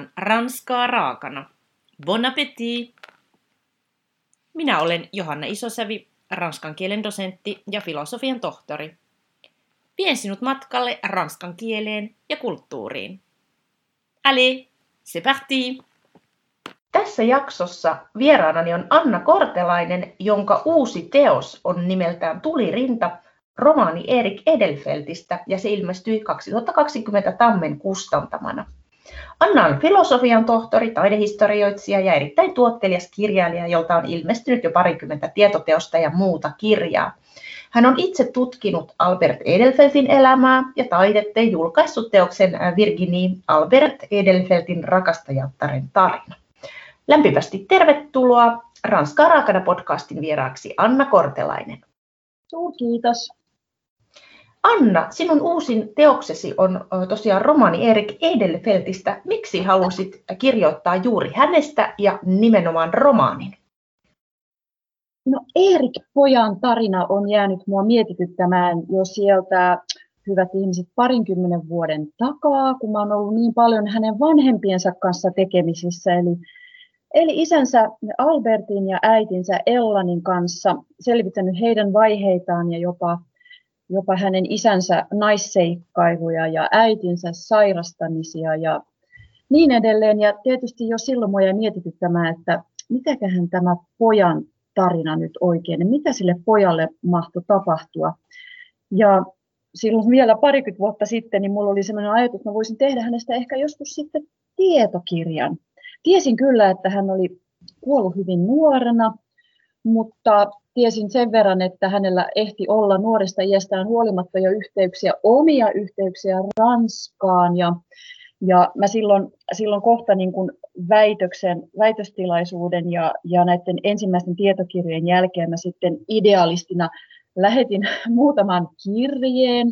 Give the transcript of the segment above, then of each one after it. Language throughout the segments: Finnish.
tarjoillaan ranskaa raakana. Bon appétit! Minä olen Johanna Isosävi, ranskan kielen dosentti ja filosofian tohtori. Vien sinut matkalle ranskan kieleen ja kulttuuriin. Allez, c'est parti! Tässä jaksossa vieraanani on Anna Kortelainen, jonka uusi teos on nimeltään Tulirinta, romaani Erik Edelfeltistä ja se ilmestyi 2020 Tammen kustantamana. Anna on filosofian tohtori, taidehistorioitsija ja erittäin tuottelias kirjailija, jolta on ilmestynyt jo parikymmentä tietoteosta ja muuta kirjaa. Hän on itse tutkinut Albert Edelfeltin elämää ja taidetta julkaissut teoksen Virginie Albert Edelfeltin rakastajattaren tarina. Lämpimästi tervetuloa Ranskaa raakana podcastin vieraaksi Anna Kortelainen. Suur kiitos. Anna, sinun uusin teoksesi on tosiaan romaani Erik Edelfeltistä. Miksi halusit kirjoittaa juuri hänestä ja nimenomaan romaanin? No Erik Pojan tarina on jäänyt mua mietityttämään jo sieltä hyvät ihmiset parinkymmenen vuoden takaa, kun mä oon ollut niin paljon hänen vanhempiensa kanssa tekemisissä. Eli, eli isänsä Albertin ja äitinsä Ellanin kanssa selvittänyt heidän vaiheitaan ja jopa jopa hänen isänsä naisseikkailuja ja äitinsä sairastamisia ja niin edelleen. Ja tietysti jo silloin mua jäi mietityttämään, että mitäköhän tämä pojan tarina nyt oikein, mitä sille pojalle mahtoi tapahtua. Ja silloin vielä parikymmentä vuotta sitten, niin mulla oli sellainen ajatus, että mä voisin tehdä hänestä ehkä joskus sitten tietokirjan. Tiesin kyllä, että hän oli kuollut hyvin nuorena, mutta tiesin sen verran, että hänellä ehti olla nuoresta iästään huolimatta jo yhteyksiä, omia yhteyksiä Ranskaan. Ja, ja mä silloin, silloin kohta niin kuin väitöksen, väitöstilaisuuden ja, ja näiden ensimmäisten tietokirjojen jälkeen mä sitten idealistina lähetin muutaman kirjeen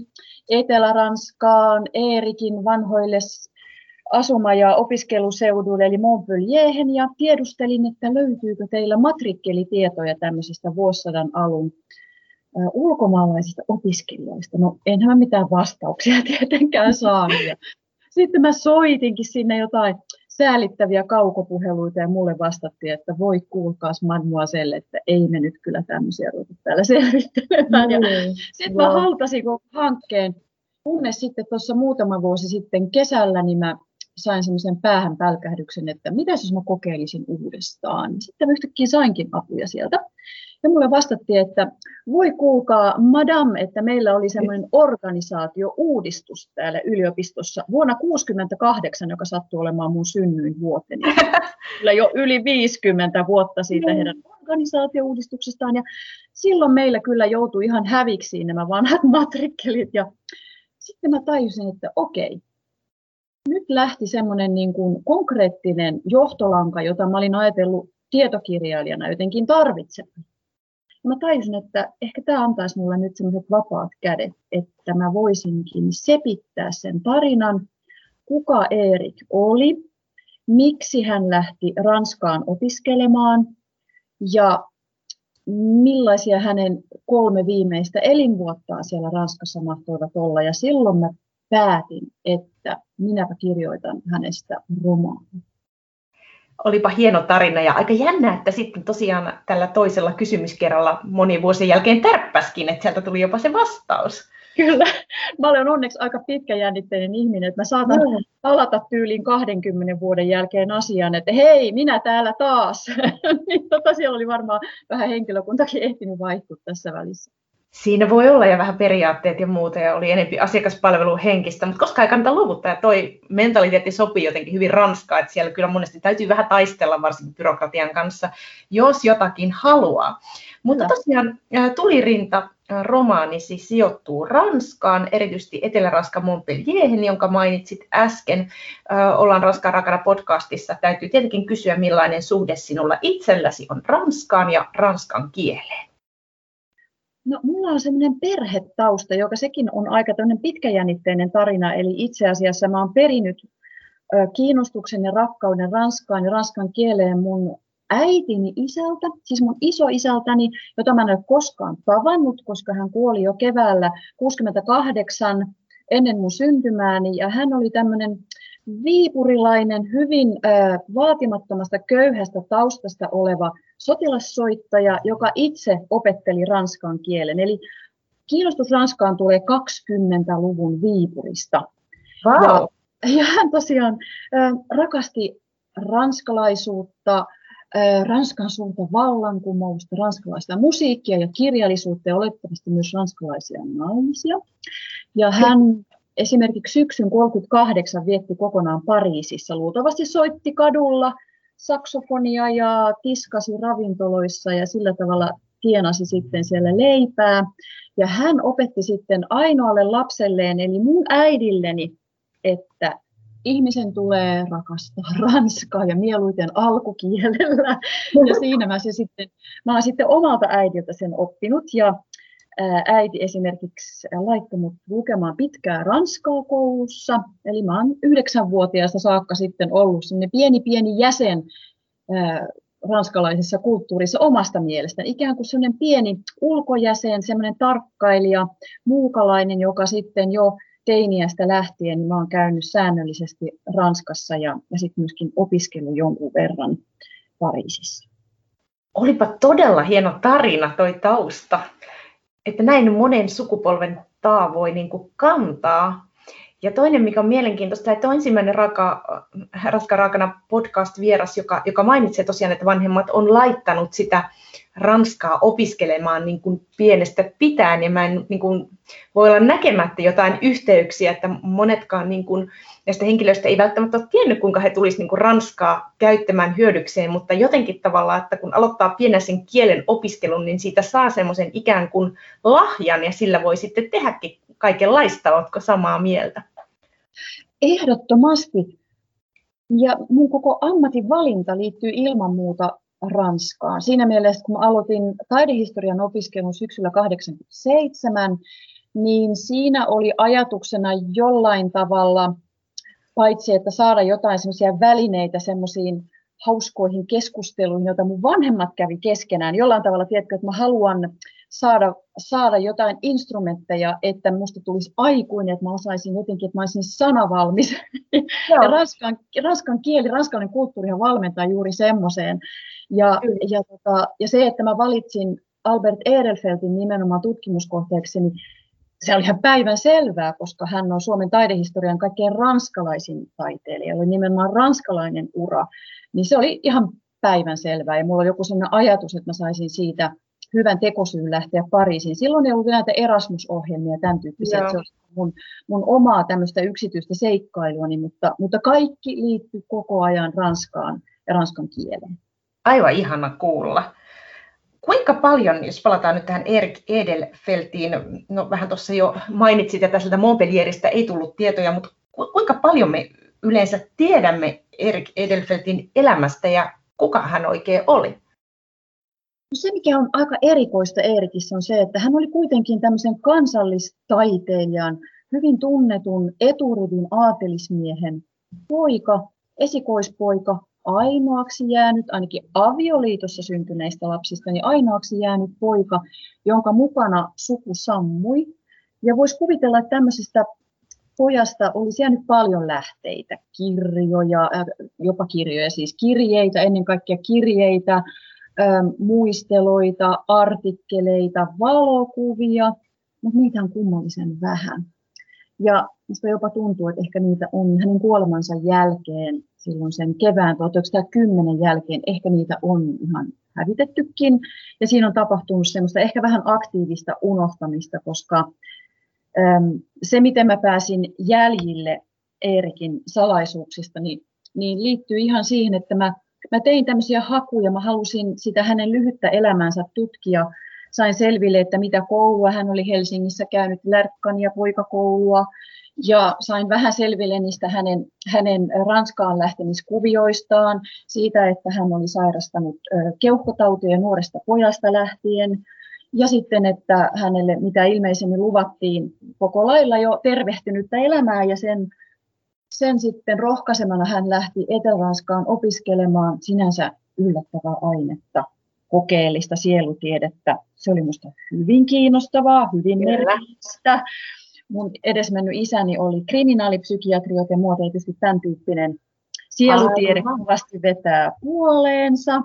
Etelä-Ranskaan, Eerikin vanhoille asuma- ja opiskeluseudulle eli Montpellieren ja tiedustelin, että löytyykö teillä matrikkelitietoja tämmöisistä vuosisadan alun ulkomaalaisista opiskelijoista. No enhän mitään vastauksia tietenkään saanut. Ja sitten mä soitinkin sinne jotain säälittäviä kaukopuheluita ja mulle vastattiin, että voi kuulkaas mademoiselle, että ei me nyt kyllä tämmöisiä ruveta täällä selvittelemään. Mm, sitten mä hautasin hankkeen, kunnes sitten tuossa muutama vuosi sitten kesällä, niin mä sain semmoisen päähän pälkähdyksen, että mitä jos mä kokeilisin uudestaan. Sitten yhtäkkiä sainkin apuja sieltä. Ja mulle vastattiin, että voi kuulkaa, madame, että meillä oli semmoinen organisaatio-uudistus täällä yliopistossa vuonna 1968, joka sattui olemaan mun synnyin vuoteni. Kyllä jo yli 50 vuotta siitä heidän organisaatio-uudistuksestaan. Ja silloin meillä kyllä joutui ihan häviksi nämä vanhat matrikkelit. Ja sitten mä tajusin, että okei, nyt lähti semmoinen niin kuin konkreettinen johtolanka, jota mä olin ajatellut tietokirjailijana jotenkin tarvitsemaan. Mä tajusin, että ehkä tämä antaisi mulle nyt semmoiset vapaat kädet, että mä voisinkin sepittää sen tarinan, kuka Erik oli, miksi hän lähti Ranskaan opiskelemaan ja millaisia hänen kolme viimeistä elinvuottaan siellä Ranskassa mahtoivat olla. Ja silloin mä päätin, että minäpä kirjoitan hänestä romaanin. Olipa hieno tarina ja aika jännä, että sitten tosiaan tällä toisella kysymyskerralla moni vuosien jälkeen tärppäskin, että sieltä tuli jopa se vastaus. Kyllä. Mä olen onneksi aika pitkäjännitteinen ihminen, että mä saatan no. palata tyyliin 20 vuoden jälkeen asiaan, että hei, minä täällä taas. niin tota, siellä oli varmaan vähän henkilökuntakin ehtinyt vaihtua tässä välissä siinä voi olla ja vähän periaatteet ja muuta ja oli enempi asiakaspalvelu henkistä, mutta koska ei kannata luovuttaa ja toi mentaliteetti sopii jotenkin hyvin ranskaa, että siellä kyllä monesti täytyy vähän taistella varsinkin byrokratian kanssa, jos jotakin haluaa. Mutta tosiaan Tulirinta romaanisi sijoittuu Ranskaan, erityisesti Etelä-Ranskan Montpellieren, jonka mainitsit äsken. Ollaan Ranskan rakana podcastissa. Täytyy tietenkin kysyä, millainen suhde sinulla itselläsi on Ranskaan ja ranskan kieleen. No, mulla on semmoinen perhetausta, joka sekin on aika pitkäjännitteinen tarina. Eli itse asiassa mä oon perinyt kiinnostuksen ja rakkauden Ranskaan ja ranskan kieleen mun äitini isältä, siis mun isoisältäni, jota mä en ole koskaan tavannut, koska hän kuoli jo keväällä 68 ennen mun syntymääni. Ja hän oli tämmöinen viipurilainen, hyvin vaatimattomasta köyhästä taustasta oleva sotilassoittaja, joka itse opetteli ranskan kielen. Eli kiinnostus Ranskaan tulee 20-luvun Viipurista. Wow. Ja, ja hän tosiaan äh, rakasti ranskalaisuutta, äh, Ranskan suurta vallankumousta, ranskalaista musiikkia ja kirjallisuutta ja olettavasti myös ranskalaisia naisia. Ja hän esimerkiksi syksyn 38 vietti kokonaan Pariisissa. Luultavasti soitti kadulla saksofonia ja tiskasi ravintoloissa ja sillä tavalla tienasi sitten siellä leipää. Ja hän opetti sitten ainoalle lapselleen, eli mun äidilleni, että ihmisen tulee rakastaa ranskaa ja mieluiten alkukielellä. Ja siinä mä, se sitten, mä olen sitten omalta äidiltä sen oppinut. Ja äiti esimerkiksi laittoi mut lukemaan pitkää ranskaa koulussa. Eli mä oon yhdeksänvuotiaasta saakka sitten ollut sinne pieni pieni jäsen ranskalaisessa kulttuurissa omasta mielestä. Ikään kuin sellainen pieni ulkojäsen, semmoinen tarkkailija, muukalainen, joka sitten jo teiniästä lähtien niin mä oon käynyt säännöllisesti Ranskassa ja, ja sitten myöskin opiskellut jonkun verran Pariisissa. Olipa todella hieno tarina toi tausta että näin monen sukupolven taa voi niin kantaa. Ja toinen, mikä on mielenkiintoista, että on ensimmäinen Raka, Raska Raakana podcast-vieras, joka, joka mainitsee tosiaan, että vanhemmat on laittanut sitä ranskaa opiskelemaan niin kuin pienestä pitäen, ja mä en niin kuin, voi olla näkemättä jotain yhteyksiä, että monetkaan niin kuin, näistä henkilöistä ei välttämättä ole tiennyt, kuinka he tulisivat niin kuin ranskaa käyttämään hyödykseen, mutta jotenkin tavalla, että kun aloittaa pienen sen kielen opiskelun, niin siitä saa semmoisen ikään kuin lahjan, ja sillä voi sitten tehdäkin kaikenlaista. Oletko samaa mieltä? Ehdottomasti. Ja mun koko ammatin valinta liittyy ilman muuta Ranskaan. Siinä mielessä, kun aloitin taidehistorian opiskelun syksyllä 87, niin siinä oli ajatuksena jollain tavalla, paitsi että saada jotain semmoisia välineitä semmoisiin hauskoihin keskusteluihin, joita mun vanhemmat kävi keskenään. Jollain tavalla, tiedätkö, että mä haluan saada, saada jotain instrumentteja, että minusta tulisi aikuinen, että mä osaisin jotenkin, että mä olisin sanavalmis. ja ranskan, ranskan kieli, ranskalainen kulttuuri valmentaa juuri semmoiseen. Ja, ja, tota, ja se, että mä valitsin Albert Edelfeltin nimenomaan tutkimuskohteeksi, niin se oli ihan päivän selvää, koska hän on Suomen taidehistorian kaikkein ranskalaisin taiteilija, oli nimenomaan ranskalainen ura, niin se oli ihan päivän selvää. Ja mulla oli joku sellainen ajatus, että mä saisin siitä hyvän tekosyyn lähteä Pariisiin. Silloin ei ollut näitä Erasmus-ohjelmia ja tämän tyyppisiä. Se oli mun, mun omaa tämmöistä yksityistä seikkailuani, mutta, mutta kaikki liittyy koko ajan Ranskaan ja ranskan kieleen. Aivan ihana kuulla. Kuinka paljon, jos palataan nyt tähän Erik Edelfeltiin, no vähän tuossa jo mainitsit, että sieltä Montpellieristä ei tullut tietoja, mutta kuinka paljon me yleensä tiedämme Erik Edelfeltin elämästä ja kuka hän oikein oli? No se, mikä on aika erikoista Eerikissä, on se, että hän oli kuitenkin tämmöisen kansallistaiteilijan, hyvin tunnetun eturivin aatelismiehen poika, esikoispoika, ainoaksi jäänyt, ainakin avioliitossa syntyneistä lapsista, niin ainoaksi jäänyt poika, jonka mukana suku sammui. Ja voisi kuvitella, että tämmöisestä pojasta olisi jäänyt paljon lähteitä, kirjoja, jopa kirjoja, siis kirjeitä, ennen kaikkea kirjeitä, muisteloita, artikkeleita, valokuvia, mutta niitä on kummallisen vähän. Ja minusta jopa tuntuu, että ehkä niitä on hänen kuolemansa jälkeen silloin sen kevään 1910 jälkeen ehkä niitä on ihan hävitettykin. Ja siinä on tapahtunut semmoista ehkä vähän aktiivista unohtamista, koska se, miten mä pääsin jäljille Eerikin salaisuuksista, niin, niin liittyy ihan siihen, että mä, mä tein tämmöisiä hakuja, mä halusin sitä hänen lyhyttä elämänsä tutkia, sain selville, että mitä koulua hän oli Helsingissä käynyt, Lärkkania poikakoulua, ja sain vähän selville niistä hänen, hänen Ranskaan lähtemiskuvioistaan, siitä, että hän oli sairastanut keuhkotautia nuoresta pojasta lähtien, ja sitten, että hänelle mitä ilmeisemmin luvattiin koko lailla jo tervehtynyttä elämää, ja sen, sen sitten rohkaisemana hän lähti Etelä-Ranskaan opiskelemaan sinänsä yllättävää ainetta, kokeellista sielutiedettä. Se oli minusta hyvin kiinnostavaa, hyvin merkitystä mun edesmennyt isäni oli kriminaalipsykiatri, joten mua tietysti tämän tyyppinen sielutiede kovasti vetää puoleensa.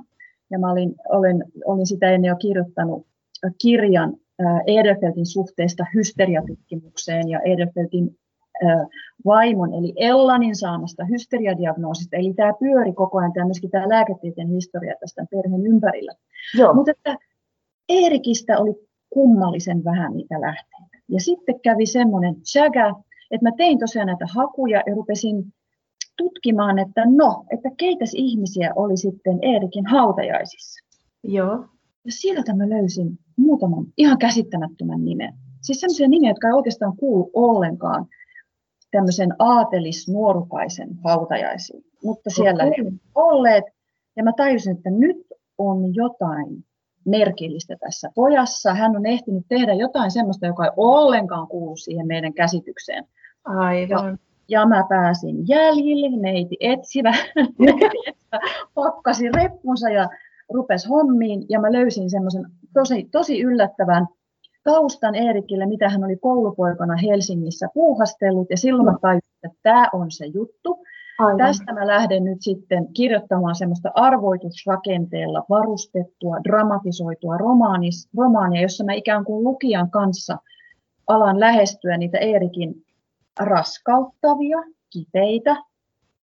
Ja mä olin, olen, olin sitä ennen jo kirjoittanut kirjan Edelfeltin suhteesta hysteriatutkimukseen ja Edelfeltin vaimon eli Ellanin saamasta hysteriadiagnoosista. Eli tämä pyöri koko ajan, tämä myöskin tämä lääketieteen historia tästä perheen ympärillä. Mutta että Eerikistä oli kummallisen vähän niitä lähteitä. Ja sitten kävi semmoinen sägä, että mä tein tosiaan näitä hakuja ja rupesin tutkimaan, että no, että keitäs ihmisiä oli sitten Eerikin hautajaisissa. Joo. Ja sieltä mä löysin muutaman ihan käsittämättömän nimen. Siis sellaisia nimiä, jotka ei oikeastaan kuulu ollenkaan tämmöisen aatelisnuorukaisen hautajaisiin. Mutta siellä okay. he olleet. Ja mä tajusin, että nyt on jotain merkillistä tässä pojassa. Hän on ehtinyt tehdä jotain sellaista, joka ei ollenkaan kuulu siihen meidän käsitykseen. Aivan. Ja, ja mä pääsin jäljille, neiti etsivä, pakkasi reppunsa ja rupesi hommiin. Ja mä löysin semmoisen tosi, tosi yllättävän taustan Eerikille, mitä hän oli koulupoikana Helsingissä puuhastellut. Ja silloin mä tajusin, että tämä on se juttu. Aivan. Tästä mä lähden nyt sitten kirjoittamaan semmoista arvoitusrakenteella varustettua, dramatisoitua romaanis, romaania, jossa mä ikään kuin lukijan kanssa alan lähestyä niitä Eerikin raskauttavia, kipeitä,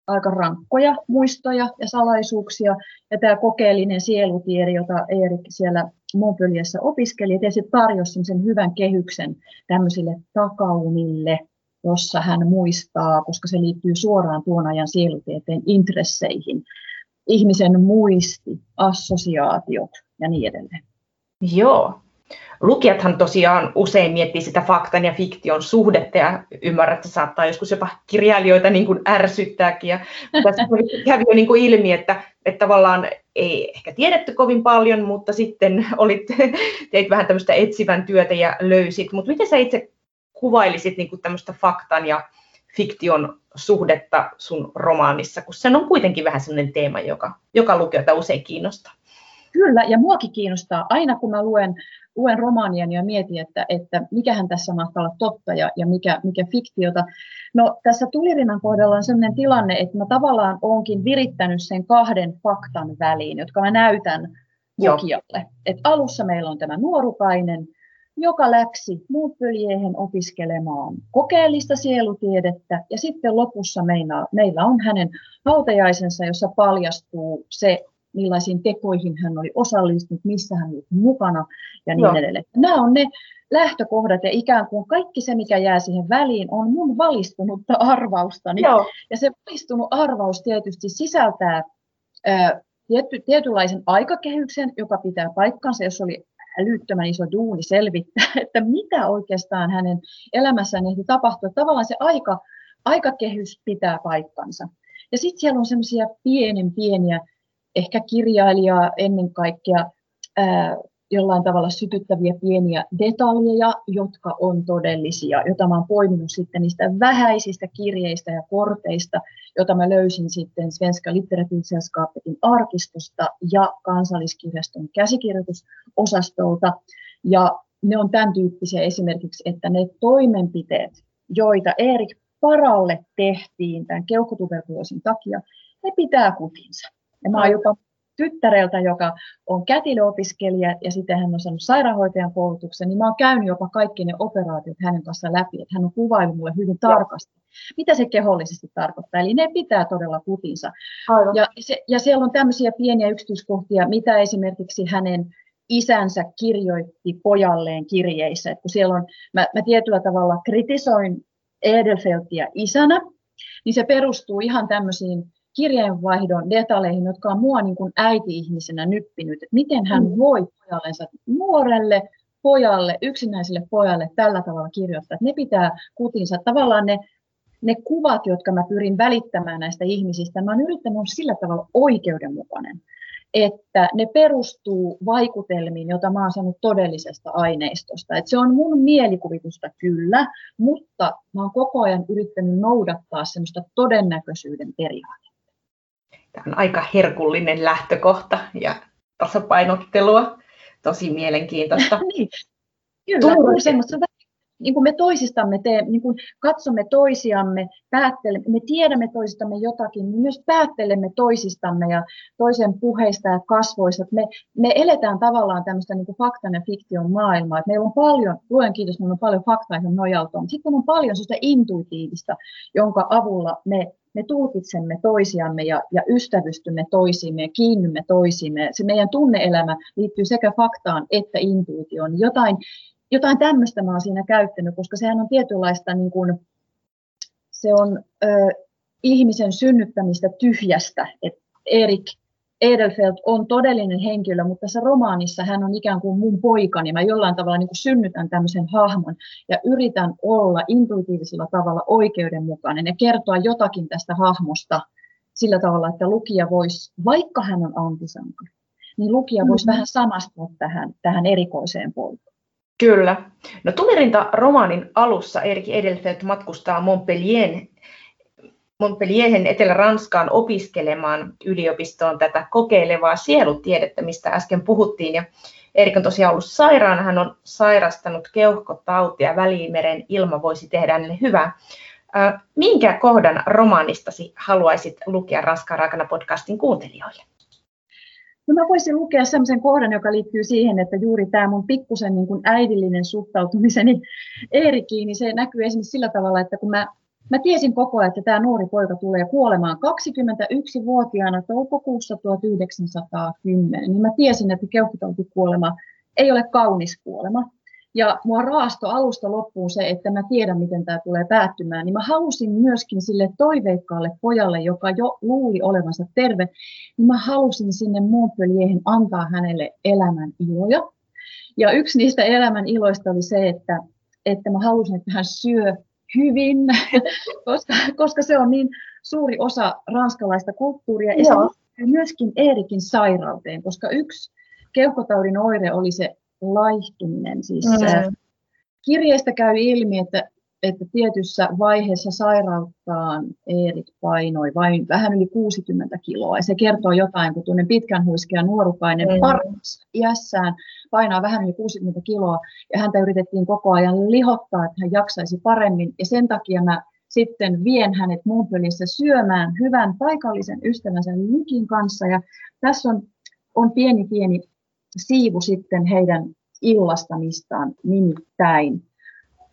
aika rankkoja muistoja ja salaisuuksia. Ja tämä kokeellinen sielutiede, jota Eerik siellä Montpellierissa opiskeli, tietysti tarjosi sen hyvän kehyksen tämmöisille takaunille, jossa hän muistaa, koska se liittyy suoraan tuon ajan sielutieteen intresseihin, ihmisen muisti, assosiaatiot ja niin edelleen. Joo. Lukijathan tosiaan usein miettii sitä faktan ja fiktion suhdetta ja ymmärrät, että saattaa joskus jopa kirjailijoita niin kuin ärsyttääkin. Ja tässä kävi jo niin kuin ilmi, että, että tavallaan ei ehkä tiedetty kovin paljon, mutta sitten olit, teit vähän tämmöistä etsivän työtä ja löysit. Mutta miten sä itse kuvailisit niin kuin tämmöistä faktan ja fiktion suhdetta sun romaanissa, kun se on kuitenkin vähän sellainen teema, joka, joka lukijoita usein kiinnostaa. Kyllä, ja muakin kiinnostaa. Aina kun mä luen, luen romaania ja mietin, että, että mikähän tässä mahtaa olla totta ja, ja mikä, mikä fiktiota. No tässä Tulirinnan kohdalla on sellainen tilanne, että mä tavallaan onkin virittänyt sen kahden faktan väliin, jotka mä näytän lukijalle. Että alussa meillä on tämä nuorukainen, joka läksi Montpellieren opiskelemaan kokeellista sielutiedettä ja sitten lopussa meillä, meillä on hänen hautajaisensa, jossa paljastuu se, millaisiin tekoihin hän oli osallistunut, missä hän oli mukana ja niin Joo. edelleen. Nämä on ne lähtökohdat ja ikään kuin kaikki se, mikä jää siihen väliin, on mun valistunutta arvaustani. Joo. Ja se valistunut arvaus tietysti sisältää ää, tietty, tietynlaisen aikakehyksen, joka pitää paikkansa, jos oli älyttömän iso duuni selvittää, että mitä oikeastaan hänen elämässään ehti tapahtua. Tavallaan se aika, aikakehys pitää paikkansa. Ja sitten siellä on semmoisia pienen pieniä, ehkä kirjailijaa ennen kaikkea jollain tavalla sytyttäviä pieniä detaljeja, jotka on todellisia, joita mä oon poiminut sitten niistä vähäisistä kirjeistä ja korteista, joita mä löysin sitten Svenska Litteratursällskapin arkistosta ja kansalliskirjaston käsikirjoitusosastolta. Ja ne on tämän tyyppisiä esimerkiksi, että ne toimenpiteet, joita Erik Paralle tehtiin tämän keuhkotuberkuloosin takia, ne pitää kutinsa. Ja mä oon jopa tyttäreltä, joka on kätilöopiskelija ja sitten hän on saanut sairaanhoitajan koulutuksen, niin mä oon käynyt jopa kaikki ne operaatiot hänen kanssa läpi, että hän on kuvaillut mulle hyvin tarkasti, mitä se kehollisesti tarkoittaa. Eli ne pitää todella kutinsa. Ja, se, ja siellä on tämmöisiä pieniä yksityiskohtia, mitä esimerkiksi hänen isänsä kirjoitti pojalleen kirjeissä. Et kun siellä on, mä, mä tietyllä tavalla kritisoin Edelfeltia isänä, niin se perustuu ihan tämmöisiin kirjeenvaihdon detaljeihin, jotka on mua niin kuin äiti-ihmisenä nyppinyt, että miten hän mm. voi pojallensa, nuorelle pojalle, yksinäiselle pojalle tällä tavalla kirjoittaa. Että ne pitää kutinsa. Tavallaan ne, ne kuvat, jotka mä pyrin välittämään näistä ihmisistä, mä oon yrittänyt olla sillä tavalla oikeudenmukainen, että ne perustuu vaikutelmiin, joita mä oon saanut todellisesta aineistosta. Että se on mun mielikuvitusta kyllä, mutta mä oon koko ajan yrittänyt noudattaa semmoista todennäköisyyden periaatetta. Tämä on aika herkullinen lähtökohta ja tasapainottelua. Tosi mielenkiintoista. niin. Kyllä, semmoista niin kuin me toisistamme tee, niin kuin katsomme toisiamme, päättelemme, me tiedämme toisistamme jotakin, me myös päättelemme toisistamme ja toisen puheista ja kasvoista. Me, me eletään tavallaan tämmöistä niin kuin faktan ja fiktion maailmaa. Meillä on paljon, luen kiitos, meillä on paljon faktaa, johon nojautua, mutta sitten on paljon sellaista intuitiivista, jonka avulla me me tulkitsemme toisiamme ja, ja ystävystymme toisiimme ja kiinnymme toisiimme. Se meidän tunneelämä liittyy sekä faktaan että intuitioon. Jotain, jotain tämmöistä mä oon siinä käyttänyt, koska sehän on tietynlaista, niin kuin, se on ö, ihmisen synnyttämistä tyhjästä. Et Erik Edelfelt on todellinen henkilö, mutta tässä romaanissa hän on ikään kuin mun poikani. Mä jollain tavalla niin kuin synnytän tämmöisen hahmon ja yritän olla intuitiivisella tavalla oikeudenmukainen ja kertoa jotakin tästä hahmosta sillä tavalla, että lukija voisi, vaikka hän on antisankari, niin lukija voisi mm-hmm. vähän samastua tähän, tähän erikoiseen poikaan. Kyllä. No Tulirinta romaanin alussa Erik Edelfelt matkustaa Montpellierin Montpellierin Etelä-Ranskaan opiskelemaan yliopistoon tätä kokeilevaa sielutiedettä, mistä äsken puhuttiin. Ja Erik on tosiaan ollut sairaana, hän on sairastanut keuhkotautia, Välimeren ilma voisi tehdä hänelle hyvää. Minkä kohdan romaanistasi haluaisit lukea Raskaan raakana podcastin kuuntelijoille? No mä voisin lukea sellaisen kohdan, joka liittyy siihen, että juuri tämä mun pikkusen niin äidillinen suhtautumiseni Eerikiin, niin se näkyy esimerkiksi sillä tavalla, että kun mä Mä tiesin koko ajan, että tämä nuori poika tulee kuolemaan 21-vuotiaana toukokuussa 1910. Niin mä tiesin, että keuhkotautikuolema ei ole kaunis kuolema. Ja mua raasto alusta loppuun se, että mä tiedän, miten tämä tulee päättymään. Niin mä halusin myöskin sille toiveikkaalle pojalle, joka jo luuli olevansa terve, niin mä halusin sinne Montpellierin antaa hänelle elämän iloja. Ja yksi niistä elämän iloista oli se, että, että mä halusin, että hän syö hyvin, koska, koska se on niin suuri osa ranskalaista kulttuuria. Ja Joo. se myöskin Eerikin sairauteen, koska yksi keuhkotaudin oire oli se laihtuminen. Siis, mm. Kirjeestä käy ilmi, että että tietyssä vaiheessa sairauttaan Eerik painoi vain vähän yli 60 kiloa. Ja se kertoo jotain, kun tuonne pitkän huiskea nuorukainen mm. parhaassa iässään painaa vähän yli 60 kiloa. Ja häntä yritettiin koko ajan lihottaa, että hän jaksaisi paremmin. Ja sen takia mä sitten vien hänet Montpellierissä syömään hyvän paikallisen ystävänsä Lykin kanssa. Ja tässä on, on pieni pieni siivu sitten heidän illastamistaan nimittäin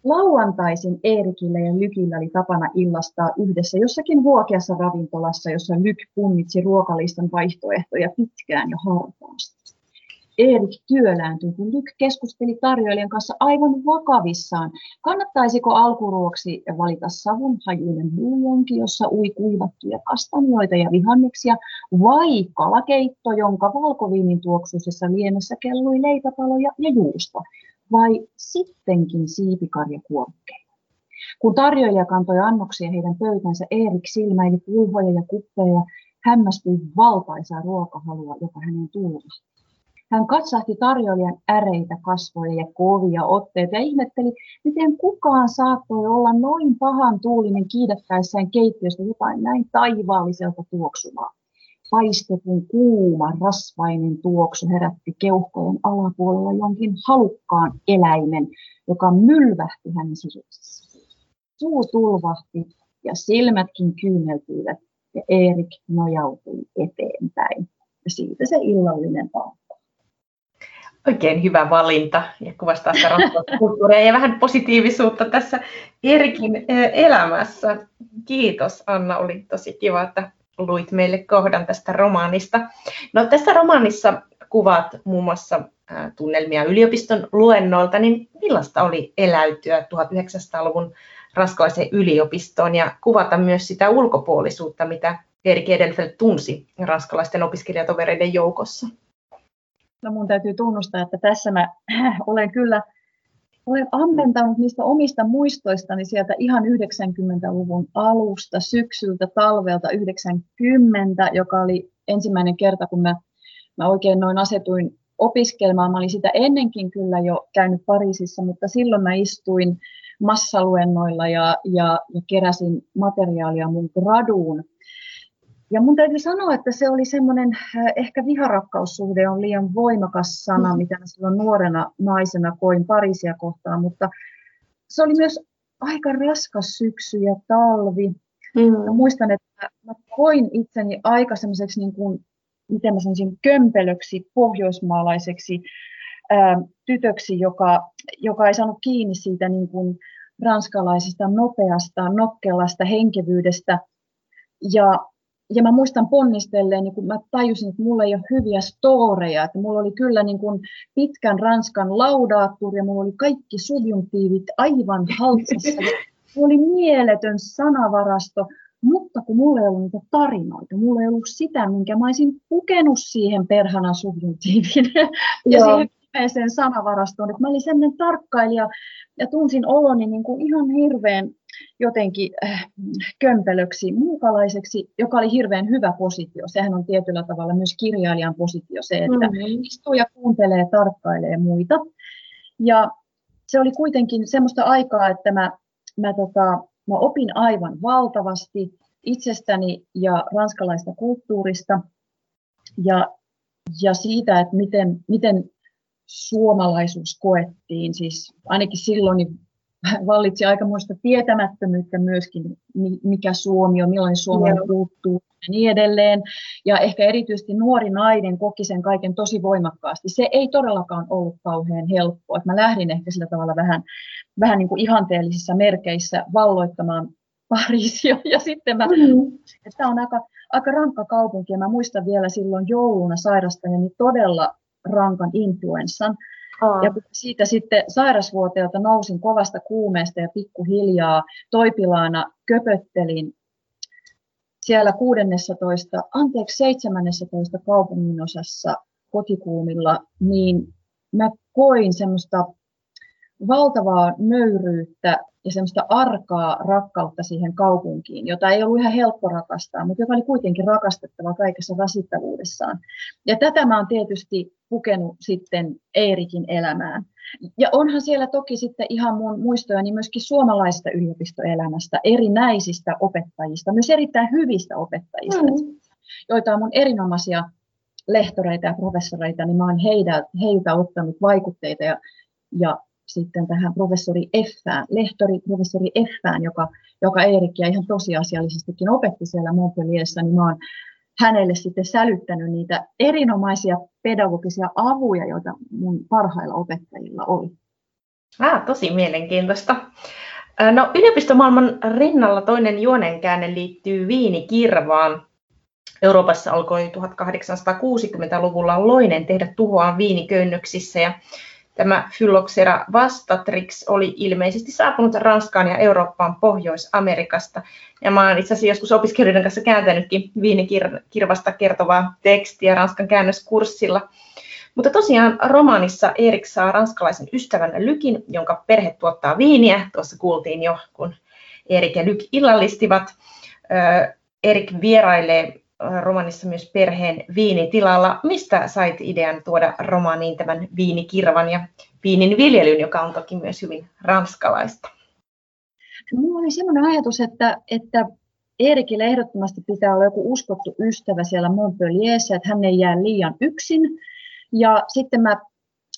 Lauantaisin Eerikillä ja Lykillä oli tapana illastaa yhdessä jossakin huokeassa ravintolassa, jossa Lyk punnitsi ruokalistan vaihtoehtoja pitkään ja hartaasti. Eerik työlääntyi, kun Lyk keskusteli tarjoilijan kanssa aivan vakavissaan. Kannattaisiko alkuruoksi valita savun hajuinen buljonki, jossa ui kuivattuja kastanjoita ja vihanneksia, vai kalakeitto, jonka valkoviinin tuoksuisessa liemessä kellui leipäpaloja ja juusta vai sittenkin siipikarjakuokkeja. Kun tarjoilija kantoi annoksia heidän pöytänsä, Eerik silmäili pulhoja ja kuppeja ja hämmästyi valtaisaa ruokahalua, joka hänen tulvahti. Hän katsahti tarjoilijan äreitä kasvoja ja kovia otteita ja ihmetteli, miten kukaan saattoi olla noin pahan tuulinen kiidettäessään keittiöstä jotain näin taivaalliselta tuoksuvaa paistetun kuuma rasvainen tuoksu herätti keuhkojen alapuolella jonkin halukkaan eläimen, joka mylvähti hänen sisuksessaan. Suu tulvahti ja silmätkin kyyneltyivät ja Erik nojautui eteenpäin. Ja siitä se illallinen alkoi. Oikein hyvä valinta ja kuvastaa sitä kulttuuria ja vähän positiivisuutta tässä Erikin elämässä. Kiitos Anna, oli tosi kiva, että luit meille kohdan tästä romaanista. No tässä romaanissa kuvaat muun muassa tunnelmia yliopiston luennoilta, niin millaista oli eläytyä 1900-luvun ranskalaiseen yliopistoon ja kuvata myös sitä ulkopuolisuutta, mitä Erik Edelfelt tunsi ranskalaisten opiskelijatovereiden joukossa? No mun täytyy tunnustaa, että tässä mä olen kyllä olen ammentanut niistä omista muistoistani sieltä ihan 90-luvun alusta, syksyltä, talvelta 90, joka oli ensimmäinen kerta, kun mä, mä oikein noin asetuin opiskelemaan. Mä olin sitä ennenkin kyllä jo käynyt Pariisissa, mutta silloin mä istuin massaluennoilla ja, ja, ja keräsin materiaalia mun graduun ja mun täytyy sanoa, että se oli semmoinen, ehkä viharakkaussuhde on liian voimakas sana, mm. mitä mä silloin nuorena naisena koin Pariisia kohtaan, mutta se oli myös aika raskas syksy ja talvi. Mm. Mä muistan, että mä koin itseni aika semmoiseksi, niin kuin, miten mä sanoisin, kömpelöksi, pohjoismaalaiseksi ää, tytöksi, joka, joka ei saanut kiinni siitä niin kuin, ranskalaisesta nopeasta, nokkelasta henkevyydestä. Ja, ja mä muistan ponnistelleen, niin kun mä tajusin, että mulla ei ole hyviä storeja, että mulla oli kyllä niin kuin pitkän ranskan laudaattori ja mulla oli kaikki subjuntiivit aivan haltsassa. Mulla oli mieletön sanavarasto, mutta kun mulla ei ollut niitä tarinoita, mulla ei ollut sitä, minkä mä olisin pukenut siihen perhana subjuntiivin ja siihen viimeiseen sanavarastoon. Että mä olin sellainen tarkkailija ja tunsin oloni niin kuin ihan hirveän jotenkin äh, kömpelöksi, muukalaiseksi, joka oli hirveän hyvä positio. Sehän on tietyllä tavalla myös kirjailijan positio se, että mm-hmm. istuu ja kuuntelee, tarkkailee muita. Ja se oli kuitenkin semmoista aikaa, että mä, mä, tota, mä opin aivan valtavasti itsestäni ja ranskalaista kulttuurista ja, ja siitä, että miten, miten suomalaisuus koettiin. Siis ainakin silloin niin vallitsi aikamoista tietämättömyyttä myöskin, mikä Suomi on, millainen suomalainen kulttuuri ja niin edelleen. Ja ehkä erityisesti nuori nainen koki sen kaiken tosi voimakkaasti. Se ei todellakaan ollut kauhean helppoa. Mä lähdin ehkä sillä tavalla vähän, vähän niin kuin ihanteellisissa merkeissä valloittamaan Pariisia. Ja sitten mä, mm-hmm. tämä on aika, aika rankka kaupunki ja mä muistan vielä silloin jouluna sairastaneeni todella rankan influenssan. Aa. Ja kun siitä sitten sairasvuoteelta nousin kovasta kuumeesta ja pikkuhiljaa toipilaana köpöttelin siellä 16, anteeksi 17 kaupungin osassa kotikuumilla, niin mä koin semmoista valtavaa nöyryyttä ja semmoista arkaa rakkautta siihen kaupunkiin, jota ei ollut ihan helppo rakastaa, mutta joka oli kuitenkin rakastettava kaikessa rasittavuudessaan. Ja tätä mä oon tietysti pukenut sitten Eerikin elämään. Ja onhan siellä toki sitten ihan mun muistojani myöskin suomalaisesta yliopistoelämästä, erinäisistä opettajista, myös erittäin hyvistä opettajista, mm. joita on mun erinomaisia lehtoreita ja professoreita, niin mä oon heiltä, heiltä ottanut vaikutteita ja, ja sitten tähän professori Effään, lehtori professori Effään, joka, joka Eerikkiä ihan tosiasiallisestikin opetti siellä Montpellierissa, niin mä oon hänelle sitten sälyttänyt niitä erinomaisia pedagogisia avuja, joita mun parhailla opettajilla oli. Ah, tosi mielenkiintoista. No, yliopistomaailman rinnalla toinen juonenkäänne liittyy viinikirvaan. Euroopassa alkoi 1860-luvulla loinen tehdä tuhoaan viiniköynnöksissä ja Tämä Phylloxera vastatrix oli ilmeisesti saapunut Ranskaan ja Eurooppaan Pohjois-Amerikasta. Ja mä olen itse asiassa joskus opiskelijoiden kanssa kääntänytkin viinikirvasta kertovaa tekstiä Ranskan käännöskurssilla. Mutta tosiaan romaanissa Erik saa ranskalaisen ystävän Lykin, jonka perhe tuottaa viiniä. Tuossa kuultiin jo, kun Erik ja Lyk illallistivat. Erik vierailee romanissa myös perheen viinitilalla. Mistä sait idean tuoda romaaniin tämän viinikirvan ja viinin viljelyn, joka on toki myös hyvin ranskalaista? Minulla oli sellainen ajatus, että, että Eerikille ehdottomasti pitää olla joku uskottu ystävä siellä Montpellierissa, että hän ei jää liian yksin. Ja sitten mä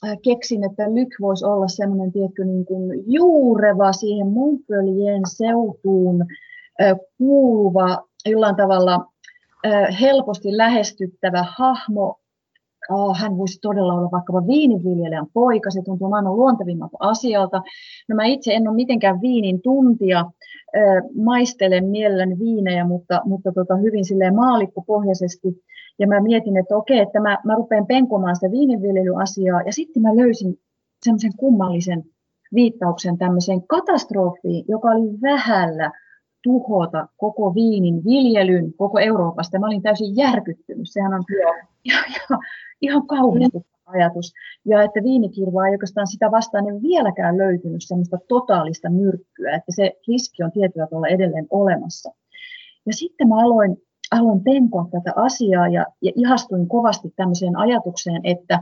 äh, keksin, että Lyk voisi olla semmoinen tiedätkö, niin kuin juureva siihen Montpellierin seutuun äh, kuuluva jollain tavalla helposti lähestyttävä hahmo. Oh, hän voisi todella olla vaikkapa viininviljelijän poika, se tuntuu maailman luontevimmalta asialta. No mä itse en ole mitenkään viinin tuntija, maistelen mielelläni viinejä, mutta, mutta tota, hyvin silleen maalikkopohjaisesti. Ja mä mietin, että okei, että mä, mä rupean penkomaan sitä viininviljelyasiaa, ja sitten mä löysin semmoisen kummallisen viittauksen tämmöiseen katastrofiin, joka oli vähällä tuhota koko viinin viljelyn koko Euroopasta. Mä olin täysin järkyttynyt. Sehän on ihan, ihan, ihan kauhistuttava ajatus. Ja että viinikirva ei oikeastaan sitä vastaan ei vieläkään löytynyt sellaista totaalista myrkkyä, että se riski on tietyllä tavalla edelleen olemassa. Ja sitten mä aloin, aloin penkoa tätä asiaa ja, ja ihastuin kovasti tämmöiseen ajatukseen, että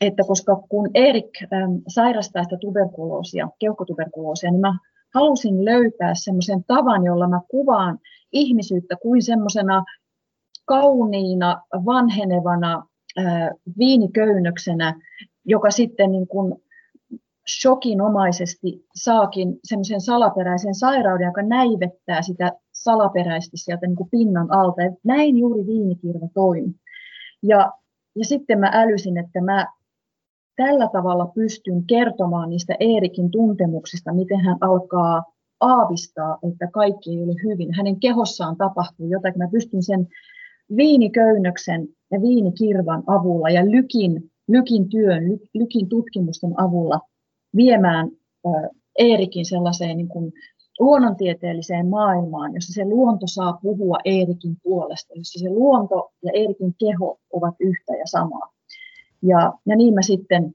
että koska kun Erik ähm, sairastaa sitä tuberkuloosia, keuhkotuberkuloosia, niin mä halusin löytää semmoisen tavan, jolla mä kuvaan ihmisyyttä kuin semmoisena kauniina, vanhenevana ää, viiniköynnöksenä, joka sitten niin kuin shokinomaisesti saakin semmoisen salaperäisen sairauden, joka näivettää sitä salaperäisesti sieltä niin kuin pinnan alta. Ja näin juuri viinikirva toimi. Ja, ja sitten mä älysin, että mä tällä tavalla pystyn kertomaan niistä Eerikin tuntemuksista, miten hän alkaa aavistaa, että kaikki ei ole hyvin. Hänen kehossaan tapahtuu jotakin. Mä pystyn sen viiniköynnöksen ja viinikirvan avulla ja lykin, lykin työn, lykin tutkimusten avulla viemään Eerikin sellaiseen niin kuin luonnontieteelliseen maailmaan, jossa se luonto saa puhua Eerikin puolesta, jossa se luonto ja Eerikin keho ovat yhtä ja samaa. Ja, ja niin mä sitten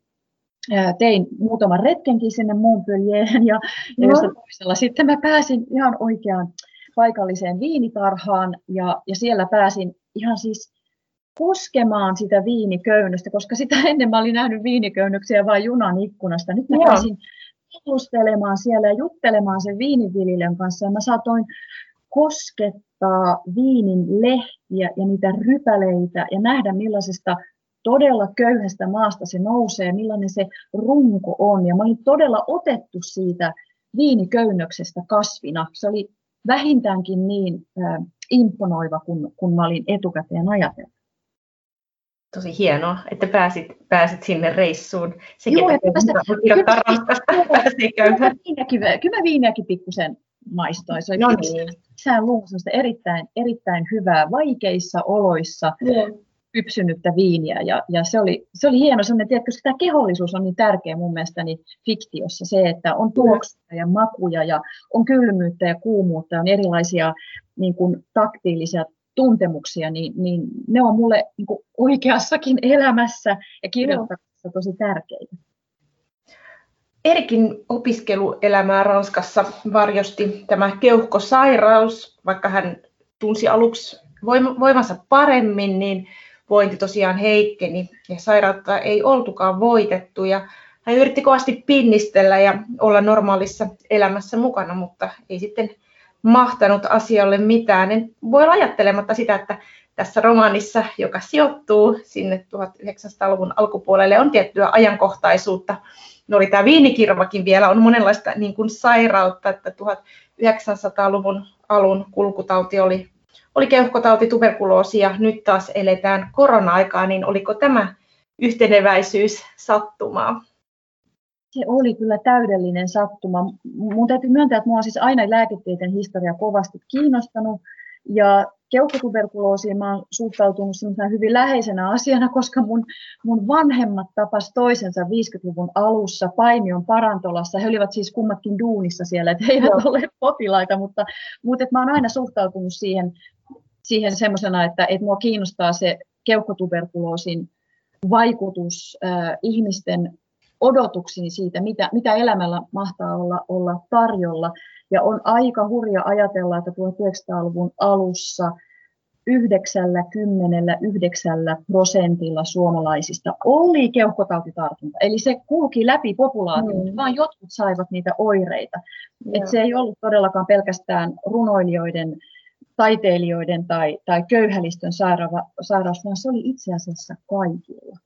tein muutaman retkenkin sinne Montpellieren ja, ja no. toisella sitten mä pääsin ihan oikeaan paikalliseen viinitarhaan ja, ja siellä pääsin ihan siis koskemaan sitä viiniköynnöstä, koska sitä ennen mä olin nähnyt viiniköynnöksiä vain junan ikkunasta. Nyt mä Joo. pääsin keskustelemaan siellä ja juttelemaan sen viiniviljelijän kanssa ja mä saatoin koskettaa viinin lehtiä ja niitä rypäleitä ja nähdä millaisesta todella köyhästä maasta se nousee, millainen se runko on. Ja mä olin todella otettu siitä viiniköynnöksestä kasvina. Se oli vähintäänkin niin äh, imponoiva, kun, kun mä olin etukäteen ajatellut. Tosi hienoa, että pääsit, pääsit sinne reissuun. Sekin Joo, että kirjoittaa Ranskasta pääsee käymään. Kyllä, mä viiniäkin pikkusen maistoin. Se oli no niin. erittäin, erittäin hyvää vaikeissa oloissa. Joo kypsynyttä viiniä. Ja, ja se, oli, se oli hieno sellainen, tiedätkö, tämä kehollisuus on niin tärkeä mun mielestäni fiktiossa. Se, että on tuoksuja ja makuja ja on kylmyyttä ja kuumuutta ja on erilaisia niin kuin, taktiilisia tuntemuksia, niin, niin ne on mulle niin kuin, oikeassakin elämässä ja kirjoittamisessa tosi tärkeitä. Erikin opiskeluelämää Ranskassa varjosti tämä keuhkosairaus, vaikka hän tunsi aluksi voimansa paremmin, niin vointi tosiaan heikkeni ja sairautta ei oltukaan voitettu. Ja hän yritti kovasti pinnistellä ja olla normaalissa elämässä mukana, mutta ei sitten mahtanut asialle mitään. En voi olla ajattelematta sitä, että tässä romaanissa, joka sijoittuu sinne 1900-luvun alkupuolelle, on tiettyä ajankohtaisuutta. No oli tämä viinikirvakin vielä, on monenlaista niin kuin sairautta, että 1900-luvun alun kulkutauti oli oli keuhkotauti, tuberkuloosi ja nyt taas eletään korona-aikaa, niin oliko tämä yhteneväisyys sattumaa? Se oli kyllä täydellinen sattuma. Mun täytyy myöntää, että minua on siis aina lääketieteen historia kovasti kiinnostanut. Ja keuhkotuberkuloosiin mä oon suhtautunut hyvin läheisenä asiana, koska mun, mun vanhemmat tapas toisensa 50-luvun alussa Paimion parantolassa. He olivat siis kummatkin duunissa siellä, että he eivät ole potilaita, mutta, mutta että mä oon aina suhtautunut siihen siihen semmoisena, että, että mua kiinnostaa se keuhkotuberkuloosin vaikutus äh, ihmisten odotuksiin siitä, mitä, mitä elämällä mahtaa olla, olla tarjolla. Ja on aika hurja ajatella, että 1900-luvun alussa 99 prosentilla suomalaisista oli keuhkotautitartunta. Eli se kulki läpi populaation, mm. vaan jotkut saivat niitä oireita. Et se ei ollut todellakaan pelkästään runoilijoiden taiteilijoiden tai, tai köyhälistön sairaus, sairaus, vaan se oli itse asiassa kaikilla.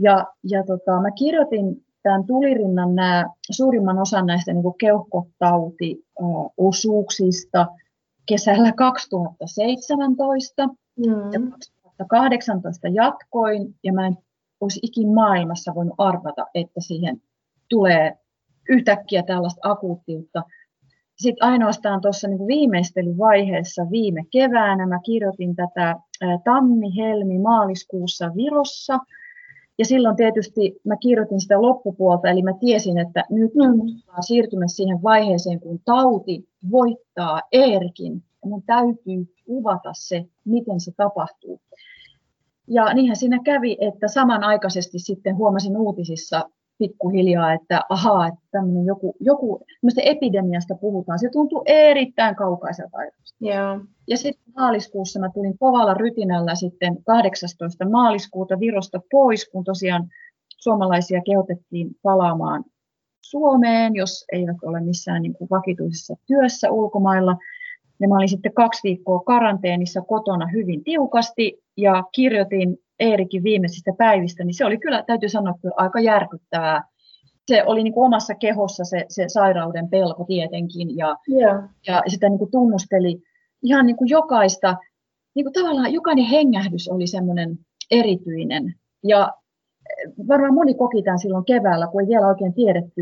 Ja, ja tota, mä kirjoitin tämän tulirinnan nämä, suurimman osan näistä niin keuhkotautiosuuksista kesällä 2017 mm. ja 2018 jatkoin, ja mä en olisi ikin maailmassa voinut arvata, että siihen tulee yhtäkkiä tällaista akuuttiutta sitten ainoastaan tuossa niin viimeistelyvaiheessa viime keväänä mä kirjoitin tätä tammi, helmi, maaliskuussa Virossa. Ja silloin tietysti mä kirjoitin sitä loppupuolta, eli mä tiesin, että nyt ollaan siirtymässä siihen vaiheeseen, kun tauti voittaa Eerikin. Ja mun täytyy kuvata se, miten se tapahtuu. Ja niinhän siinä kävi, että samanaikaisesti sitten huomasin uutisissa pikkuhiljaa, että ahaa, että tämmöinen joku, joku epidemiasta puhutaan. Se tuntuu erittäin kaukaiselta ajatusta. Yeah. Ja sitten maaliskuussa mä tulin kovalla rytinällä sitten 18. maaliskuuta Virosta pois, kun tosiaan suomalaisia kehotettiin palaamaan Suomeen, jos eivät ole missään niin kuin vakituisessa työssä ulkomailla. Ja mä olin sitten kaksi viikkoa karanteenissa kotona hyvin tiukasti ja kirjoitin Eerikin viimeisistä päivistä, niin se oli kyllä, täytyy sanoa, kyllä aika järkyttävää. se oli niin kuin omassa kehossa se, se sairauden pelko tietenkin ja, yeah. ja sitä niin kuin tunnusteli ihan niin kuin jokaista, niin kuin tavallaan jokainen hengähdys oli semmoinen erityinen. Ja varmaan moni koki tämän silloin keväällä, kun ei vielä oikein tiedetty,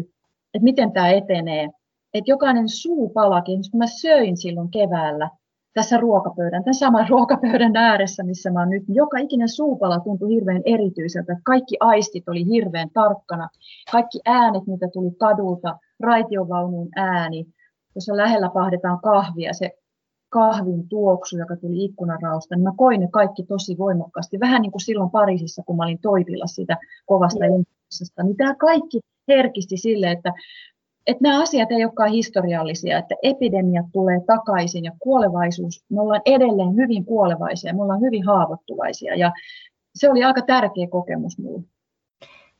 että miten tämä etenee. Että jokainen suupalakin, kun mä söin silloin keväällä tässä ruokapöydän, tämän saman ruokapöydän ääressä, missä mä oon nyt, joka ikinen suupala tuntui hirveän erityiseltä. Kaikki aistit oli hirveän tarkkana. Kaikki äänet, mitä tuli kadulta, raitiovaunun ääni, jossa lähellä pahdetaan kahvia, se kahvin tuoksu, joka tuli ikkunarausta, niin mä koin ne kaikki tosi voimakkaasti. Vähän niin kuin silloin Pariisissa, kun mä olin toipilla siitä kovasta ympäristöstä, niin tämä kaikki herkisti sille, että, että nämä asiat ei olekaan historiallisia, että epidemiat tulee takaisin ja kuolevaisuus, me ollaan edelleen hyvin kuolevaisia, me ollaan hyvin haavoittuvaisia ja se oli aika tärkeä kokemus minulle.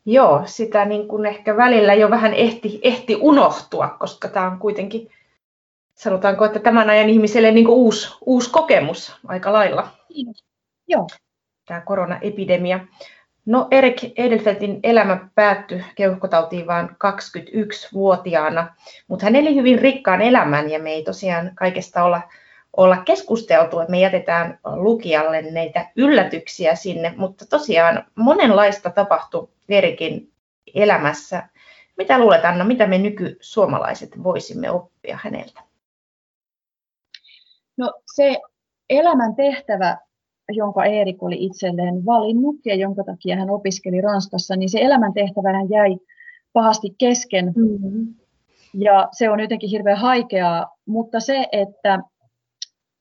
Joo, sitä niin kuin ehkä välillä jo vähän ehti, ehti unohtua, koska tämä on kuitenkin sanotaanko, että tämän ajan ihmiselle niin uusi, uusi kokemus aika lailla. Joo. Tämä koronaepidemia. No Erik Edelfeltin elämä päättyi keuhkotautiin vain 21-vuotiaana, mutta hän eli hyvin rikkaan elämän ja me ei tosiaan kaikesta olla, olla keskusteltu, että me jätetään lukijalle näitä yllätyksiä sinne, mutta tosiaan monenlaista tapahtui Erikin elämässä. Mitä luulet Anna, mitä me nykysuomalaiset voisimme oppia häneltä? No se elämän tehtävä, jonka Eerik oli itselleen valinnut ja jonka takia hän opiskeli Ranskassa, niin se elämän tehtävä hän jäi pahasti kesken. Mm-hmm. Ja se on jotenkin hirveän haikeaa, mutta se, että,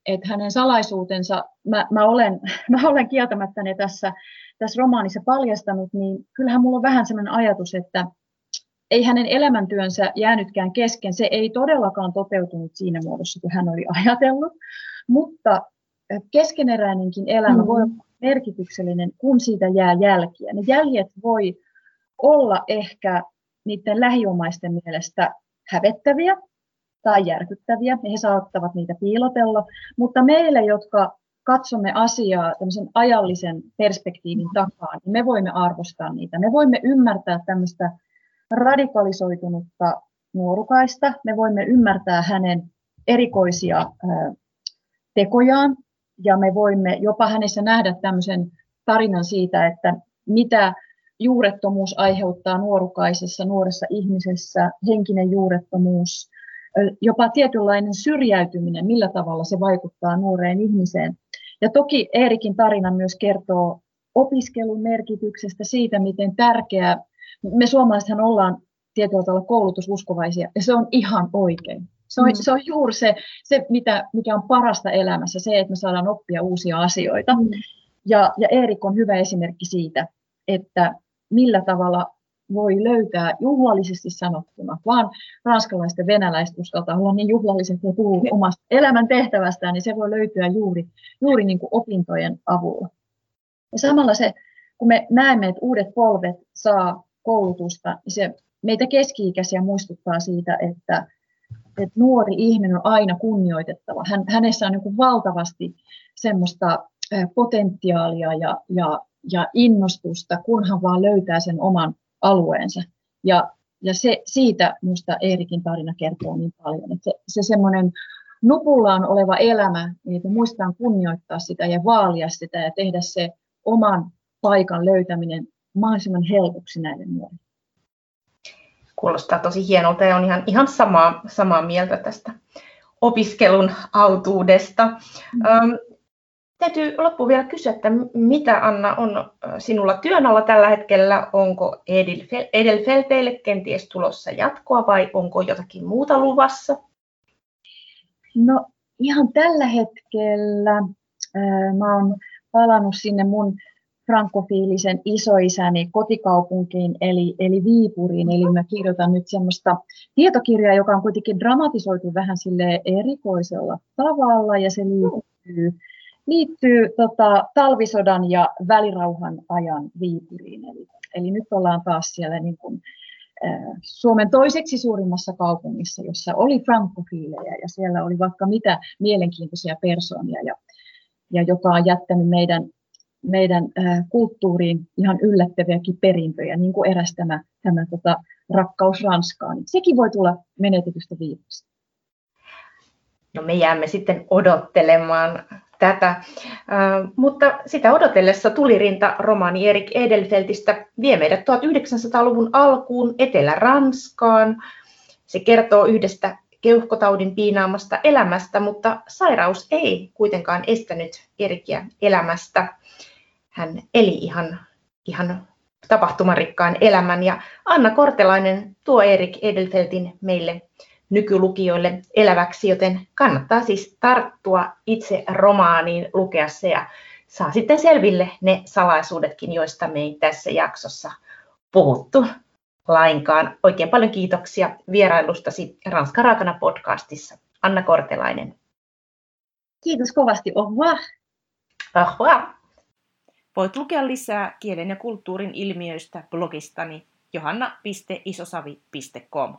että hänen salaisuutensa, mä, mä, olen, mä olen kieltämättä ne tässä, tässä romaanissa paljastanut, niin kyllähän mulla on vähän sellainen ajatus, että, ei hänen elämäntyönsä jäänytkään kesken. Se ei todellakaan toteutunut siinä muodossa, kuin hän oli ajatellut, mutta keskeneräinenkin elämä mm. voi olla merkityksellinen, kun siitä jää jälkiä. Ne jäljet voi olla ehkä niiden lähiomaisten mielestä hävettäviä tai järkyttäviä, ja he saattavat niitä piilotella, mutta meille, jotka katsomme asiaa tämmöisen ajallisen perspektiivin takaa, niin me voimme arvostaa niitä. Me voimme ymmärtää tämmöistä radikalisoitunutta nuorukaista. Me voimme ymmärtää hänen erikoisia tekojaan ja me voimme jopa hänessä nähdä tämmöisen tarinan siitä, että mitä juurettomuus aiheuttaa nuorukaisessa, nuoressa ihmisessä, henkinen juurettomuus, jopa tietynlainen syrjäytyminen, millä tavalla se vaikuttaa nuoreen ihmiseen. Ja toki Eerikin tarina myös kertoo opiskelun merkityksestä, siitä, miten tärkeää me suomalaisethan ollaan tietyllä tavalla koulutususkovaisia, ja se on ihan oikein. Se on, mm. se on juuri se, se mitä, mikä on parasta elämässä, se, että me saadaan oppia uusia asioita. Mm. Ja, ja Erik on hyvä esimerkki siitä, että millä tavalla voi löytää juhlallisesti sanottuna, vaan ranskalaiset ja venäläiset uskaltaa olla niin juhlalliset, että puhuu omasta elämän tehtävästään, niin se voi löytyä juuri, juuri niin kuin opintojen avulla. Ja samalla se, kun me näemme, että uudet polvet saa koulutusta, niin se meitä keski-ikäisiä muistuttaa siitä, että, että nuori ihminen on aina kunnioitettava. Hän, hänessä on niin valtavasti semmoista potentiaalia ja, ja, ja innostusta, kunhan vaan löytää sen oman alueensa. Ja, ja se, siitä minusta Eerikin tarina kertoo niin paljon, että se, se semmoinen nupullaan oleva elämä, niin että muistetaan kunnioittaa sitä ja vaalia sitä ja tehdä se oman paikan löytäminen mahdollisimman helpoksi näille nuorille. Kuulostaa tosi hienolta ja on ihan, ihan samaa, samaa mieltä tästä opiskelun autuudesta. Öm, täytyy loppuun vielä kysyä, että mitä Anna on sinulla työn alla tällä hetkellä? Onko Edelfelteille kenties tulossa jatkoa vai onko jotakin muuta luvassa? No ihan tällä hetkellä äh, mä oon palannut sinne mun frankofiilisen isoisäni kotikaupunkiin, eli, eli Viipuriin. Eli mä kirjoitan nyt semmoista tietokirjaa, joka on kuitenkin dramatisoitu vähän sille erikoisella tavalla, ja se liittyy, liittyy tota, talvisodan ja välirauhan ajan Viipuriin. Eli, eli nyt ollaan taas siellä niin kuin, Suomen toiseksi suurimmassa kaupungissa, jossa oli frankofiilejä ja siellä oli vaikka mitä mielenkiintoisia persoonia ja, ja joka on jättänyt meidän meidän kulttuuriin ihan yllättäviäkin perintöjä, niin kuin eräs tämä, tämä tota, rakkaus Ranskaan. Niin sekin voi tulla menetetystä viimestä. No me jäämme sitten odottelemaan tätä. Uh, mutta sitä odotellessa tulirinta romaani Erik Edelfeltistä vie meidät 1900-luvun alkuun Etelä-Ranskaan. Se kertoo yhdestä keuhkotaudin piinaamasta elämästä, mutta sairaus ei kuitenkaan estänyt Erikiä elämästä. Hän eli ihan, ihan tapahtumarikkaan elämän ja Anna Kortelainen tuo Erik Edelfeltin meille nykylukijoille eläväksi, joten kannattaa siis tarttua itse romaaniin, lukea se ja saa sitten selville ne salaisuudetkin, joista me ei tässä jaksossa puhuttu lainkaan. Oikein paljon kiitoksia vierailustasi Ranska Raakana podcastissa. Anna Kortelainen. Kiitos kovasti. Au revoir. Au revoir. Voit lukea lisää kielen ja kulttuurin ilmiöistä blogistani johanna.isosavi.com.